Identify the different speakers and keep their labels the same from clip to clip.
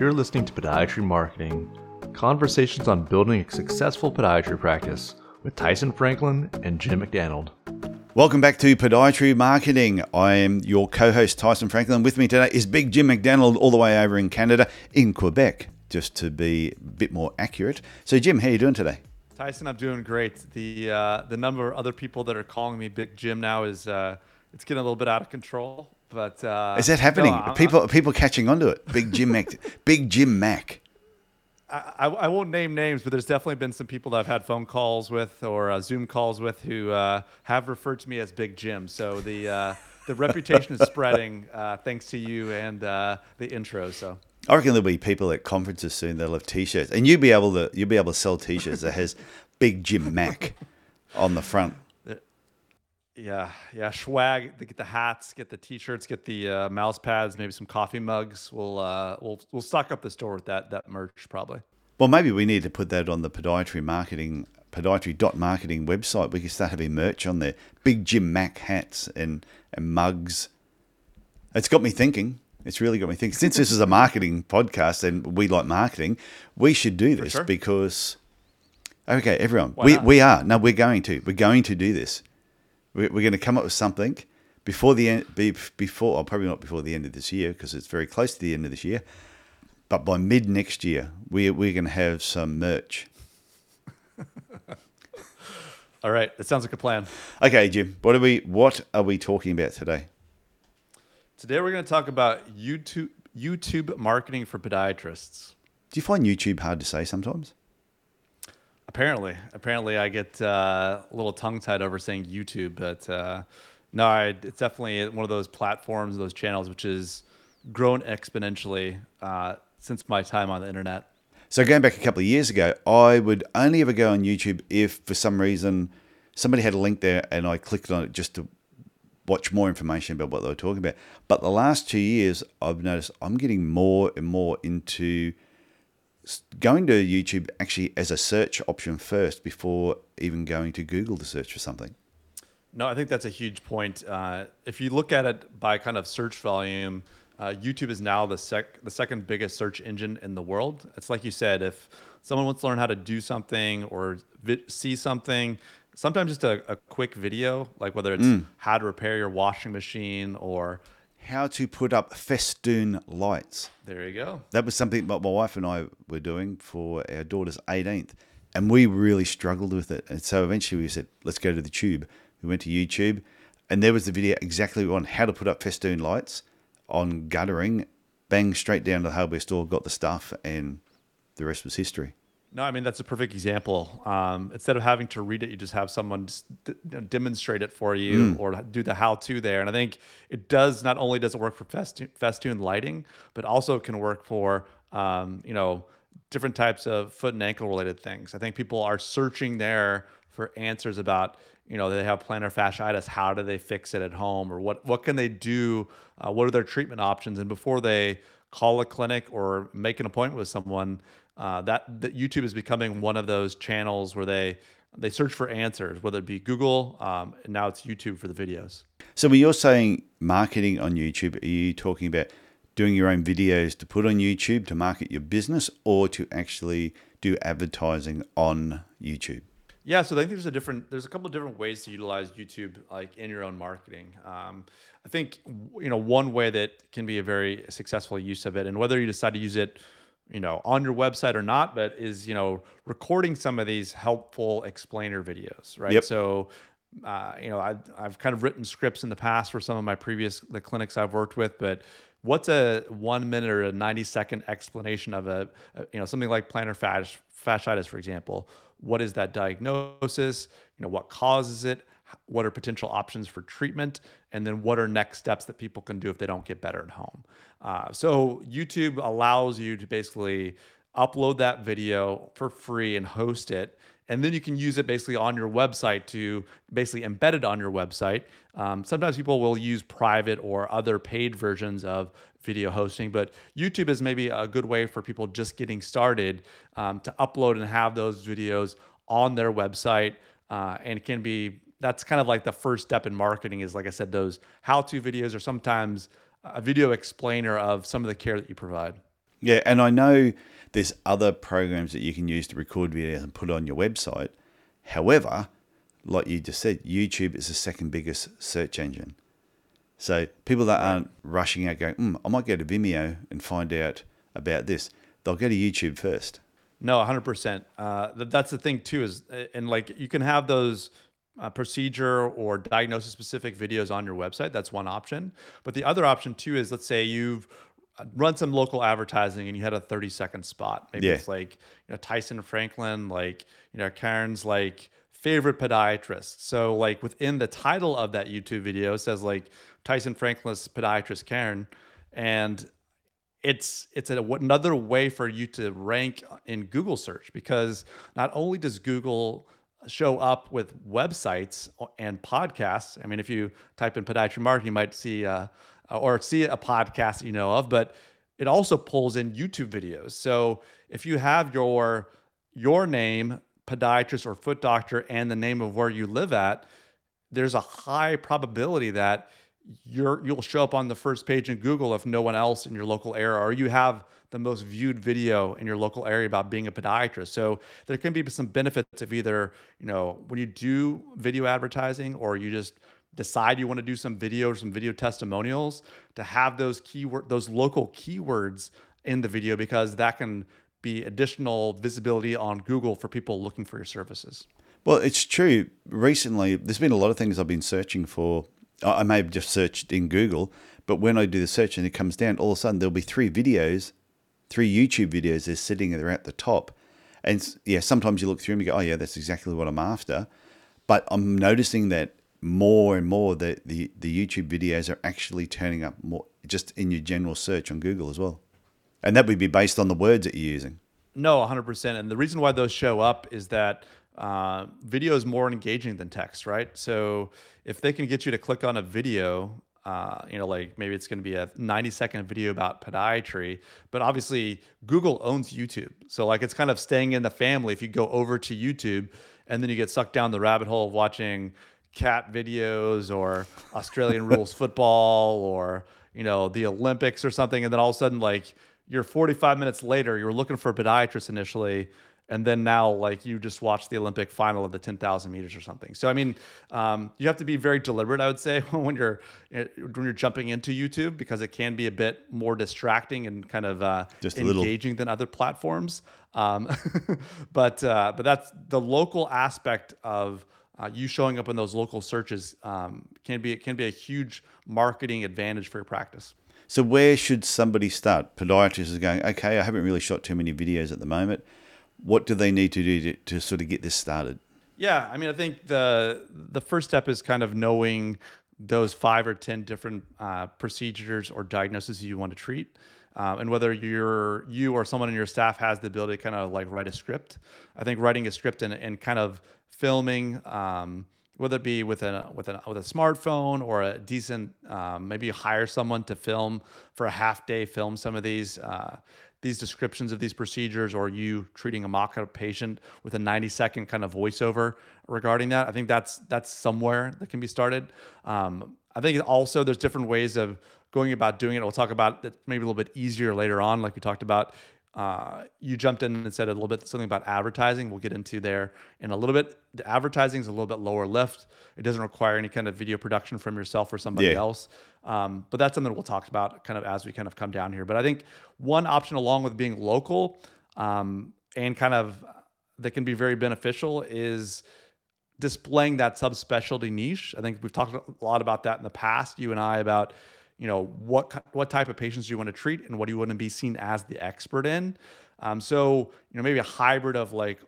Speaker 1: You're listening to Podiatry Marketing Conversations on Building a Successful Podiatry Practice with Tyson Franklin and Jim McDonald.
Speaker 2: Welcome back to Podiatry Marketing. I am your co host, Tyson Franklin. With me today is Big Jim McDonald, all the way over in Canada, in Quebec, just to be a bit more accurate. So, Jim, how are you doing today?
Speaker 3: Tyson, I'm doing great. The uh, the number of other people that are calling me Big Jim now is uh, it's getting a little bit out of control. But uh,
Speaker 2: is that happening? No, people people catching onto it. Big Jim Mac. Big Jim Mac.
Speaker 3: I, I, won't name names, but there's definitely been some people that I've had phone calls with or uh, Zoom calls with who uh, have referred to me as Big Jim. So the uh, the reputation is spreading uh, thanks to you and uh, the intro. So
Speaker 2: I reckon there'll be people at conferences soon that'll have T-shirts, and you'll be able to you'll be able to sell T-shirts that has Big Jim Mac on the front.
Speaker 3: Yeah, yeah, swag. Get the hats, get the t-shirts, get the uh, mouse pads, maybe some coffee mugs. We'll uh, we'll we'll stock up the store with that that merch probably.
Speaker 2: Well, maybe we need to put that on the podiatry marketing podiatry dot marketing website. We can start having merch on there. Big Jim Mac hats and and mugs. It's got me thinking. It's really got me thinking. Since this is a marketing podcast and we like marketing, we should do this sure. because okay, everyone, Why we not? we are no, we're going to we're going to do this we're, going to come up with something before the end, before, or probably not before the end of this year because it's very close to the end of this year. But by mid next year, we, we're going to have some merch.
Speaker 3: All right, that sounds like a plan.
Speaker 2: Okay, Jim, what are we what are we talking about today?
Speaker 3: Today we're going to talk about YouTube YouTube marketing for podiatrists.
Speaker 2: Do you find YouTube hard to say sometimes?
Speaker 3: Apparently, apparently, I get uh, a little tongue tied over saying YouTube, but uh, no, I, it's definitely one of those platforms, those channels, which has grown exponentially uh, since my time on the internet.
Speaker 2: So going back a couple of years ago, I would only ever go on YouTube if, for some reason, somebody had a link there and I clicked on it just to watch more information about what they were talking about. But the last two years, I've noticed I'm getting more and more into going to YouTube actually as a search option first before even going to Google to search for something.
Speaker 3: No, I think that's a huge point. Uh, if you look at it by kind of search volume, uh, YouTube is now the sec the second biggest search engine in the world. It's like you said, if someone wants to learn how to do something or see something, sometimes just a, a, quick video, like whether it's mm. how to repair your washing machine or
Speaker 2: how to put up festoon lights.
Speaker 3: There you go.
Speaker 2: That was something that my wife and I were doing for our daughter's 18th, and we really struggled with it. And so eventually we said, let's go to the tube. We went to YouTube, and there was the video exactly on how to put up festoon lights on guttering. Bang, straight down to the hardware store, got the stuff, and the rest was history.
Speaker 3: No, I mean that's a perfect example. Um, instead of having to read it, you just have someone just d- demonstrate it for you mm. or do the how-to there. And I think it does not only does it work for festoon, festoon lighting, but also can work for um, you know different types of foot and ankle related things. I think people are searching there for answers about you know they have plantar fasciitis. How do they fix it at home, or what what can they do? Uh, what are their treatment options? And before they call a clinic or make an appointment with someone uh, that, that YouTube is becoming one of those channels where they they search for answers, whether it be Google, um, and now it's YouTube for the videos.
Speaker 2: So when you're saying marketing on YouTube, are you talking about doing your own videos to put on YouTube to market your business, or to actually do advertising on YouTube?
Speaker 3: Yeah, so I think there's a different, there's a couple of different ways to utilize YouTube, like in your own marketing. Um, I think you know one way that can be a very successful use of it, and whether you decide to use it you know on your website or not but is you know recording some of these helpful explainer videos right?
Speaker 2: Yep.
Speaker 3: so uh, you know I've, I've kind of written scripts in the past for some of my previous the clinics i've worked with but what's a one minute or a 90 second explanation of a, a you know something like plantar fasci- fasciitis for example? What is that diagnosis? You know what causes it what are potential options for treatment and then what are next steps that people can do if they don't get better at home. Uh, so youtube allows you to basically upload that video for free and host it and then you can use it basically on your website to basically embed it on your website. Um, sometimes people will use private or other paid versions of video hosting but youtube is maybe a good way for people just getting started um, to upload and have those videos on their website uh, and it can be that's kind of like the first step in marketing is like I said, those how-to videos or sometimes a video explainer of some of the care that you provide.
Speaker 2: Yeah, and I know there's other programs that you can use to record videos and put on your website. However, like you just said, YouTube is the second biggest search engine. So people that aren't rushing out going, mm, I might go to Vimeo and find out about this, they'll go to YouTube first.
Speaker 3: No, 100%. Uh, that's the thing too is, and like you can have those uh, procedure or diagnosis specific videos on your website. That's one option. But the other option too is let's say you've uh, run some local advertising and you had a 30 second spot. Maybe
Speaker 2: Yeah.
Speaker 3: it's like, you know, Tyson Franklin, like, you know, Cairns like favorite podiatrist. So like within the title of that YouTube video it says like Tyson Franklin's podiatrist Karen. And it's it's a, another way for you to rank in Google search because not only does Google show up with websites and podcasts. I mean, if you type in podiatry marketing, you might see uh, or see a podcast that you know of, but it also pulls in YouTube videos. So if you have your your name, podiatrist or foot doctor, and the name of where you live at, there's a high probability that you're you'll show up on the first page in Google if no one else in your local area or you have the most viewed video in your local area about being a podiatrist. So there can be some benefits of either, you know, when you do video advertising or you just decide you want to do some video or some video testimonials to have those keyword those local keywords in the video because that can be additional visibility on Google for people looking for your services.
Speaker 2: Well, it's true. Recently, there's been a lot of things I've been searching for. I may have just searched in Google, but when I do the search and it comes down, all of a sudden there'll be three videos, three YouTube videos they're sitting there at the top. And yeah, sometimes you look through them and you go, oh, yeah, that's exactly what I'm after. But I'm noticing that more and more that the, the YouTube videos are actually turning up more just in your general search on Google as well. And that would be based on the words that you're using.
Speaker 3: No, 100%. And the reason why those show up is that uh, video is more engaging than text, right? So if they can get you to click on a video, uh, you know, like maybe it's going to be a 90 second video about podiatry, but obviously Google owns YouTube. So like it's kind of staying in the family if you go over to YouTube and then you get sucked down the rabbit hole of watching cat videos or Australian rules football or, you know, the Olympics or something. And then all of a sudden, like, you're 45 minutes later, you're looking for a podiatrist initially, and then now like you just watch the Olympic final of the 10,000 meters or something. So I mean, um, you have to be very deliberate, I would say, when you're eh, when you're jumping into YouTube because it can be a bit more distracting and kind of uh,
Speaker 2: Just a little.
Speaker 3: engaging than other platforms. Um, but uh, but that's the local aspect of uh, you showing up in those local searches um, can be it can be a huge marketing advantage for your practice.
Speaker 2: So where should somebody start? Podiatrist is going, okay, I haven't really shot too many videos at the moment. What do they need to do to, to sort of get this started?
Speaker 3: Yeah, I mean, I think the the first step is kind of knowing those five or ten different uh, procedures or diagnoses you want to treat, um, and whether you're you or someone in your staff has the ability to kind of like write a script. I think writing a script and, and kind of filming, um, whether it be with a with a with a smartphone or a decent, um, maybe hire someone to film for a half day, film some of these. Uh, these descriptions of these procedures or you treating a mock-up patient with a 90 second kind of voiceover regarding that i think that's that's somewhere that can be started. Um, i think also there's different ways of going about doing it. We'll talk about it maybe a little bit easier later on like we talked about uh, you jumped in and said a little bit something about advertising. We'll get into there in a little bit. The advertising is a little bit lower lift. It doesn't require any kind of video production from yourself or somebody
Speaker 2: Yeah.
Speaker 3: else um, but that's something we'll talk about kind of as we kind of come down here. But I think one option, along with being local um, and kind of that can be very beneficial, is displaying that subspecialty niche. I think we've talked a lot about that in the past, you and I, about you know what what type of patients you want to treat and what do you want to be seen as the expert in. Um, so you know maybe a hybrid of like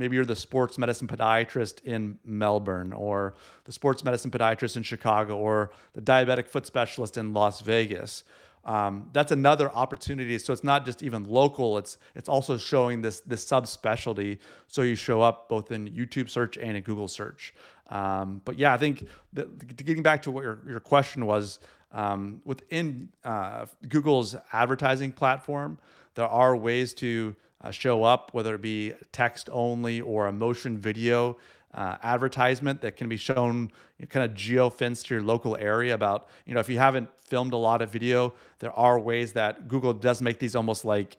Speaker 3: maybe you're the sports medicine podiatrist in Melbourne or the sports medicine podiatrist in Chicago or the diabetic foot specialist in Las Vegas. Um, that's another opportunity. So it's not just even local. It's it's also showing this this subspecialty. So you show up both in YouTube search and in Google search. Um, but yeah, I think the, getting back to what your, your question was um, within uh, Google's advertising platform, there are ways to uh, show up, whether it be text only or a motion video uh, advertisement that can be shown kind of geofence to your local area about you know if you haven't filmed a lot of video there are ways that google does make these almost like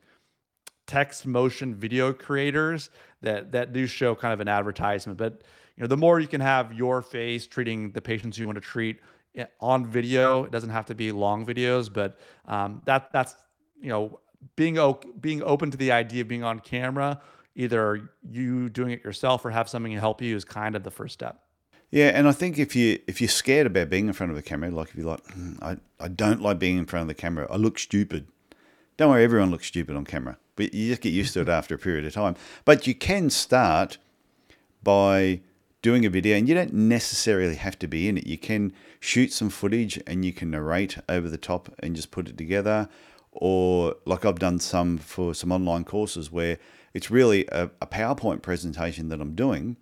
Speaker 3: text motion video creators that that do show kind of an advertisement. But you know the more you can have your face treating the patients you want to treat eh, on video it doesn't have to be long videos but um, that that's you know being being open to the idea of being on camera either you doing it yourself or have something to help you is kind of the first step.
Speaker 2: Yeah, and I think if you if you're scared about being in front of a camera, like if you're like, mm, I, I don't like being in front of the camera, I look stupid. Don't worry, everyone looks stupid on camera, but you just get used to it after a period of time. But you can start by doing a video, and you don't necessarily have to be in it. You can shoot some footage and you can narrate over the top and just put it together. Or like I've done some for some online courses where it's really a, a PowerPoint presentation that I'm doing.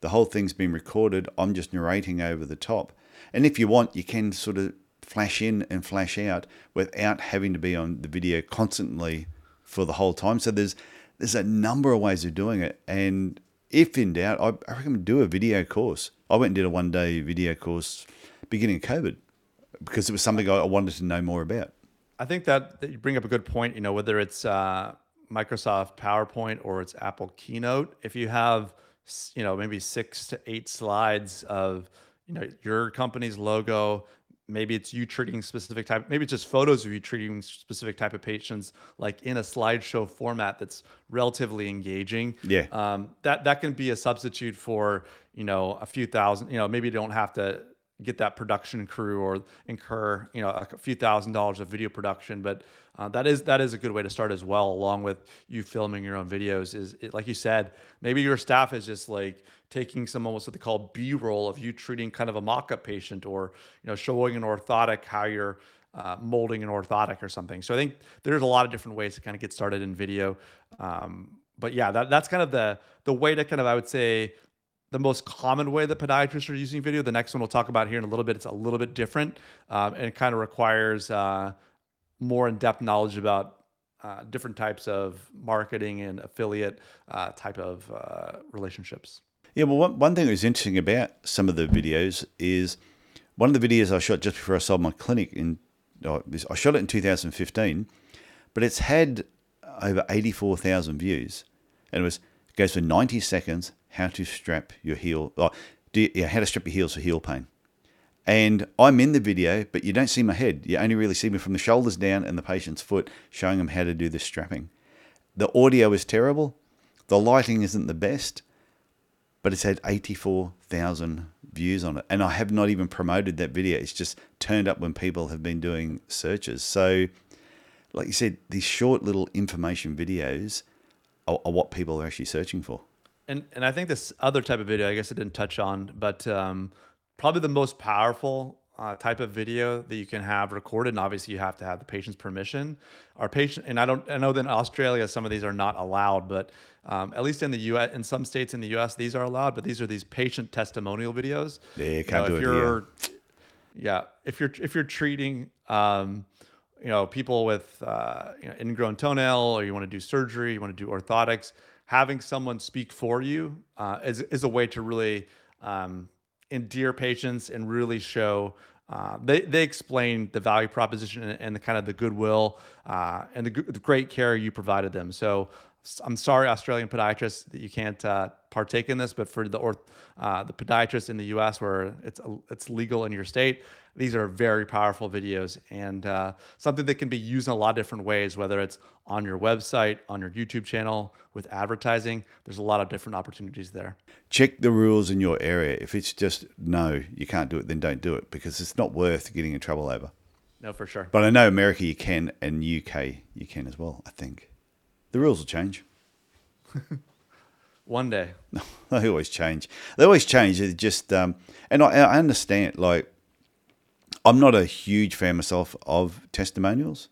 Speaker 2: The whole thing's been recorded. I'm just narrating over the top. And if you want, you can sort of flash in and flash out without having to be on the video constantly for the whole time. So there's there's a number of ways of doing it. And if in doubt, I, I recommend do a video course. I went and did a one day video course beginning of COVID because it was something I wanted to know more about.
Speaker 3: I think that, that you bring up a good point. You know, whether it's uh, Microsoft PowerPoint or it's Apple Keynote, if you have, you know, maybe six to eight slides of, you know, your company's logo, maybe it's you treating specific type, maybe it's just photos of you treating specific type of patients, like in a slideshow format that's relatively engaging.
Speaker 2: Yeah.
Speaker 3: Um, that that can be a substitute for, you know, a few thousand. You know, maybe you don't have to get that production crew or incur you know a few thousand dollars of video production. But uh, that is that is a good way to start as well along with you filming your own videos is it, like you said maybe your staff is just like taking some almost what they call b-roll of you treating kind of a mock-up patient or you know showing an orthotic how you're uh, molding an orthotic or something. So i think there's a lot of different ways to kind of get started in video. Um, but yeah that, that's kind of the the way to kind of i would say the most common way that podiatrists are using video. The next one we'll talk about here in a little bit. It's a little bit different, um, and it kind of requires uh, more in-depth knowledge about uh, different types of marketing and affiliate uh, type of uh, relationships.
Speaker 2: Yeah, well, one, one thing that was interesting about some of the videos is one of the videos I shot just before I sold my clinic in. Oh, I shot it in 2015, but it's had over 84,000 views, and it was goes for 90 seconds how to strap your heel, oh, you, yeah, how to strap your heels for heel pain. And I'm in the video, but you don't see my head. You only really see me from the shoulders down and the patient's foot, showing them how to do this strapping. The audio is terrible. The lighting isn't the best, but it's had 84,000 views on it. And I have not even promoted that video. It's just turned up when people have been doing searches. So, like you said, these short little information videos are, are what people are actually searching for
Speaker 3: and and I think this other type of video, I guess I didn't touch on, but um, probably the most powerful uh, type of video that you can have recorded, and obviously you have to have the patient's permission. Our patient, and I don't, I know that in Australia some of these are not allowed, but um, at least in the U.S., in some states in the U.S., these are allowed. But these are these patient testimonial videos.
Speaker 2: Yeah, you can't you know, do it here.
Speaker 3: Yeah, if you're if you're treating. Um, you know, people with uh, you know, ingrown toenail, or you want to do surgery, you want to do orthotics having someone speak for you uh, is, is a way to really um, endear patients and really show uh, they, they explain the value proposition and, and the kind of the goodwill uh, and the, the, great care you provided them. So I'm sorry, Australian podiatrists, that you can't uh, partake in this, but for the orth, uh, the podiatrists in the U.S. where it's it's legal in your state, these are very powerful videos and uh, something that can be used in a lot of different ways, whether it's on your website, on your YouTube channel, with advertising. There's a lot of different opportunities there.
Speaker 2: Check the rules in your area. If it's just no, you can't do it, then don't do it because it's not worth getting in trouble over.
Speaker 3: No, for sure.
Speaker 2: But I know America you can and UK you can as well, I think. The rules will change.
Speaker 3: One day.
Speaker 2: they always change. They always change. It just, um, and I, I understand, like, I'm not a huge fan myself of testimonials.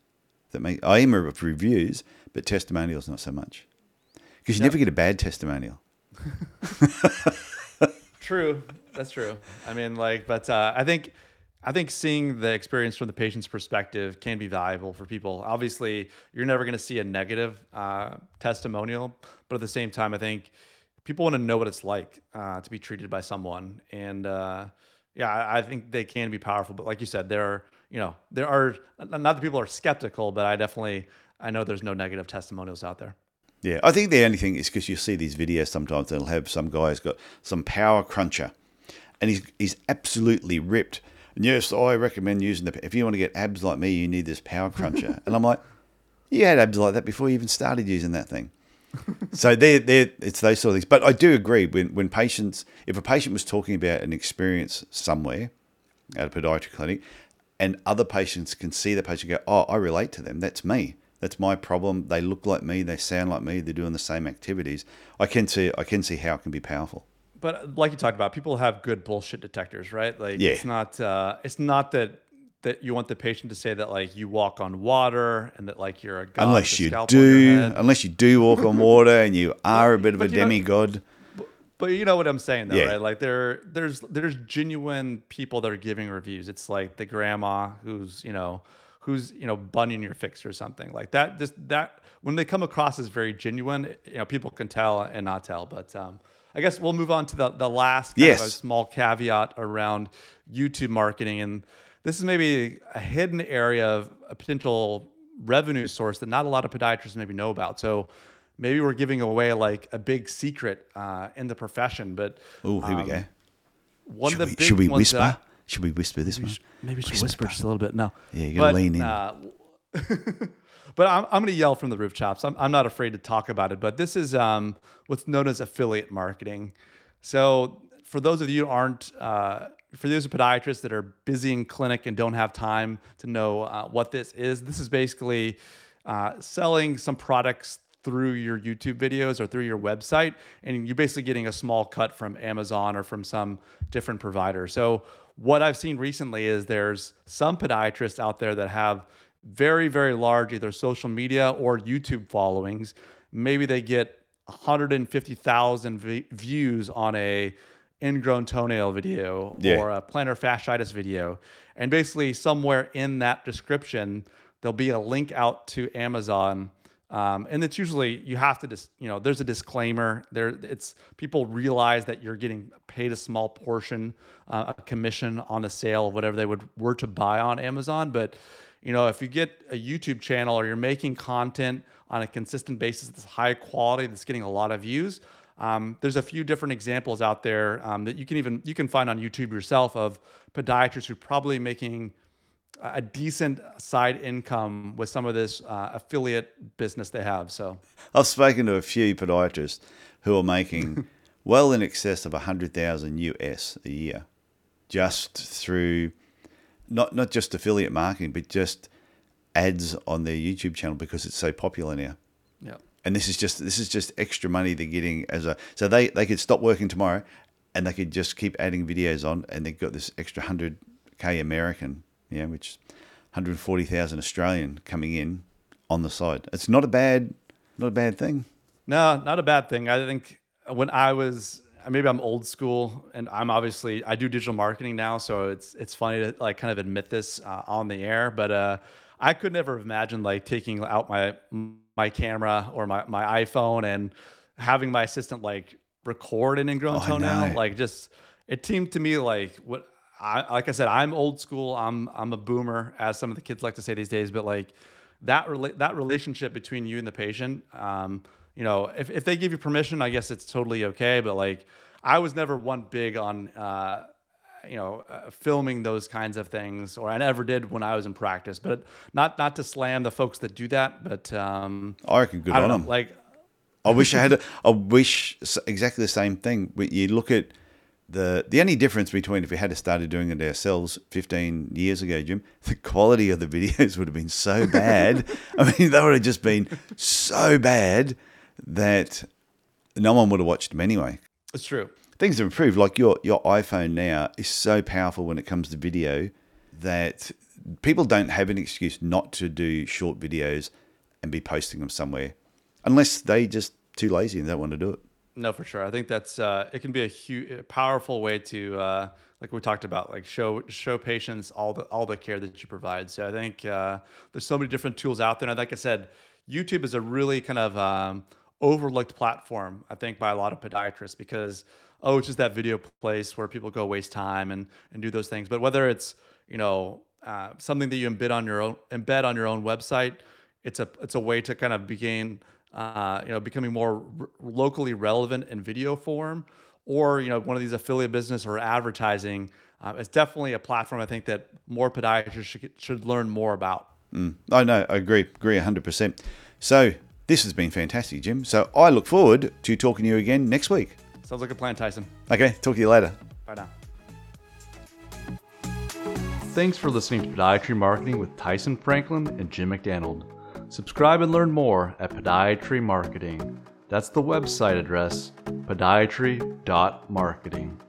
Speaker 2: That make I am of reviews, but testimonials not so much. Because you yep. never get a bad testimonial.
Speaker 3: true, that's true. I mean, like, but uh, I think I think seeing the experience from the patient's perspective can be valuable for people. Obviously, you're never going to see a negative uh, testimonial, but at the same time, I think people want to know what it's like uh, to be treated by someone, and uh, yeah, I, I think they can be powerful. But like you said, there are you know there are not that people are skeptical, but I definitely I know there's no negative testimonials out there.
Speaker 2: Yeah, I think the only thing is because you see these videos sometimes they'll have some guy who's got some power cruncher, and he's he's absolutely ripped. And yes, I recommend using the. If you want to get abs like me, you need this power cruncher. and I'm like, you had abs like that before you even started using that thing. so they're, they're, it's those sort of things. But I do agree when, when patients, if a patient was talking about an experience somewhere at a podiatry clinic, and other patients can see the patient go, oh, I relate to them. That's me. That's my problem. They look like me. They sound like me. They're doing the same activities. I can see. I can see how it can be powerful.
Speaker 3: But like you talked about, people have good bullshit detectors, right? Like
Speaker 2: Yeah.
Speaker 3: it's not. Uh, it's not that that you want the patient to say that like you walk on water and that like you're a god
Speaker 2: Unless you
Speaker 3: scalpel on your
Speaker 2: do, unless you do walk on water and you are a bit of a
Speaker 3: but know-
Speaker 2: demigod.
Speaker 3: But you know what I'm saying, though,
Speaker 2: Yeah.
Speaker 3: right? Like there, there's there's genuine people that are giving reviews. It's like the grandma who's you know who's you know bunning your fix or something like that. Just that when they come across as very genuine, you know people can tell and not tell. But um, I guess we'll move on to the the last a
Speaker 2: Yes.
Speaker 3: small caveat around YouTube marketing, and this is maybe a hidden area of a potential revenue source that not a lot of podiatrists maybe know about. So maybe we're giving away like a big secret uh, in the profession, but
Speaker 2: Oh, here we
Speaker 3: um,
Speaker 2: go.
Speaker 3: one
Speaker 2: Should
Speaker 3: of the
Speaker 2: we,
Speaker 3: big
Speaker 2: should we
Speaker 3: ones I-
Speaker 2: whisper? Should we whisper this one?
Speaker 3: maybe just whisper just a little bit. No,
Speaker 2: Yeah, you gotta
Speaker 3: But,
Speaker 2: lean in.
Speaker 3: Uh, but I'm, I'm going to yell from the rooftops. I'm, I'm not afraid to talk about it. But this is um, what's known as affiliate marketing. So for those of you who aren't, uh, for those podiatrists that are busy in clinic and don't have time to know uh, what this is, this is basically uh, selling some products through your YouTube videos or through your website, and you're basically getting a small cut from Amazon or from some different provider. So what I've seen recently is there's some podiatrists out there that have very, very large either social media or YouTube followings. Maybe they get 150,000 v- views on a ingrown toenail video
Speaker 2: Yeah.
Speaker 3: or a plantar fasciitis video. And basically, somewhere in that description, there'll be a link out to Amazon. Um, and it's usually you have to just you know there's a disclaimer there it's people realize that you're getting paid a small portion uh, a commission on the sale of whatever they would were to buy on Amazon but you know if you get a YouTube channel or you're making content on a consistent basis that's high quality that's getting a lot of views um, there's a few different examples out there um, that you can even you can find on YouTube yourself of podiatrists who are probably making a decent side income with some of this uh, affiliate business they have. So
Speaker 2: I've spoken to a few podiatrists who are making well in excess of a 100,000 US a year just through not not just affiliate marketing but just ads on their YouTube channel because it's so popular now. And this is just this is just extra money they're getting as a so they they could stop working tomorrow and they could just keep adding videos on and they've got this extra 100k American, yeah, which 140,000 Australian coming in on the side. It's not a bad not a bad thing.
Speaker 3: no, not a bad thing. I think when I was maybe I'm old school, and I'm obviously I do digital marketing now, so it's it's funny to like kind of admit this uh, on the air, but uh, I could never have imagined like taking out my my camera or my my iPhone and having my assistant like record an ingrown
Speaker 2: Oh,
Speaker 3: toenail.
Speaker 2: know.
Speaker 3: Like just it seemed to me like what I like I said, I'm old school. I'm I'm a boomer, as some of the kids like to say these days. But like that rela- that relationship between you and the patient, um, you know, if if they give you permission, I guess it's totally okay. But like I was never one big on. Uh, you know, uh, filming those kinds of things, or I never did when I was in practice. But not not to slam the folks that do that, but um,
Speaker 2: I reckon good
Speaker 3: I
Speaker 2: on
Speaker 3: know.
Speaker 2: them.
Speaker 3: Like,
Speaker 2: I wish I had. A, I wish exactly the same thing. But You look at the the only difference between if we had started doing it ourselves 15 years ago, Jim, the quality of the videos would have been so bad. I mean, they would have just been so bad that no one would have watched them anyway.
Speaker 3: it's true.
Speaker 2: Things have improved. Like your your iPhone now is so powerful when it comes to video that people don't have an excuse not to do short videos and be posting them somewhere, unless they just too lazy and don't want to do it.
Speaker 3: No, for sure. I think that's uh, it can be a huge, powerful way to, uh, like we talked about, like show show patients all the all the care that you provide. So I think uh, there's so many different tools out there. And like I said, YouTube is a really kind of um, overlooked platform, I think, by a lot of podiatrists because oh, it's just that video place where people go waste time and and do those things. But whether it's you know uh, something that you embed on your own embed on your own website, it's a it's a way to kind of begin uh, you know becoming more r- locally relevant in video form, or you know one of these affiliate business or advertising. Uh, it's definitely a platform I think that more podiatrists should, should learn more about.
Speaker 2: Mm. Oh no, I agree, agree hundred percent. So this has been fantastic, Jim. So I look forward to talking to you again next week.
Speaker 3: Sounds like a plan, Tyson.
Speaker 2: Okay, talk to you later.
Speaker 3: Bye now.
Speaker 1: Thanks for listening to Podiatry Marketing with Tyson Franklin and Jim McDonald. Subscribe and learn more at Podiatry Marketing. That's the website address, podiatry.marketing.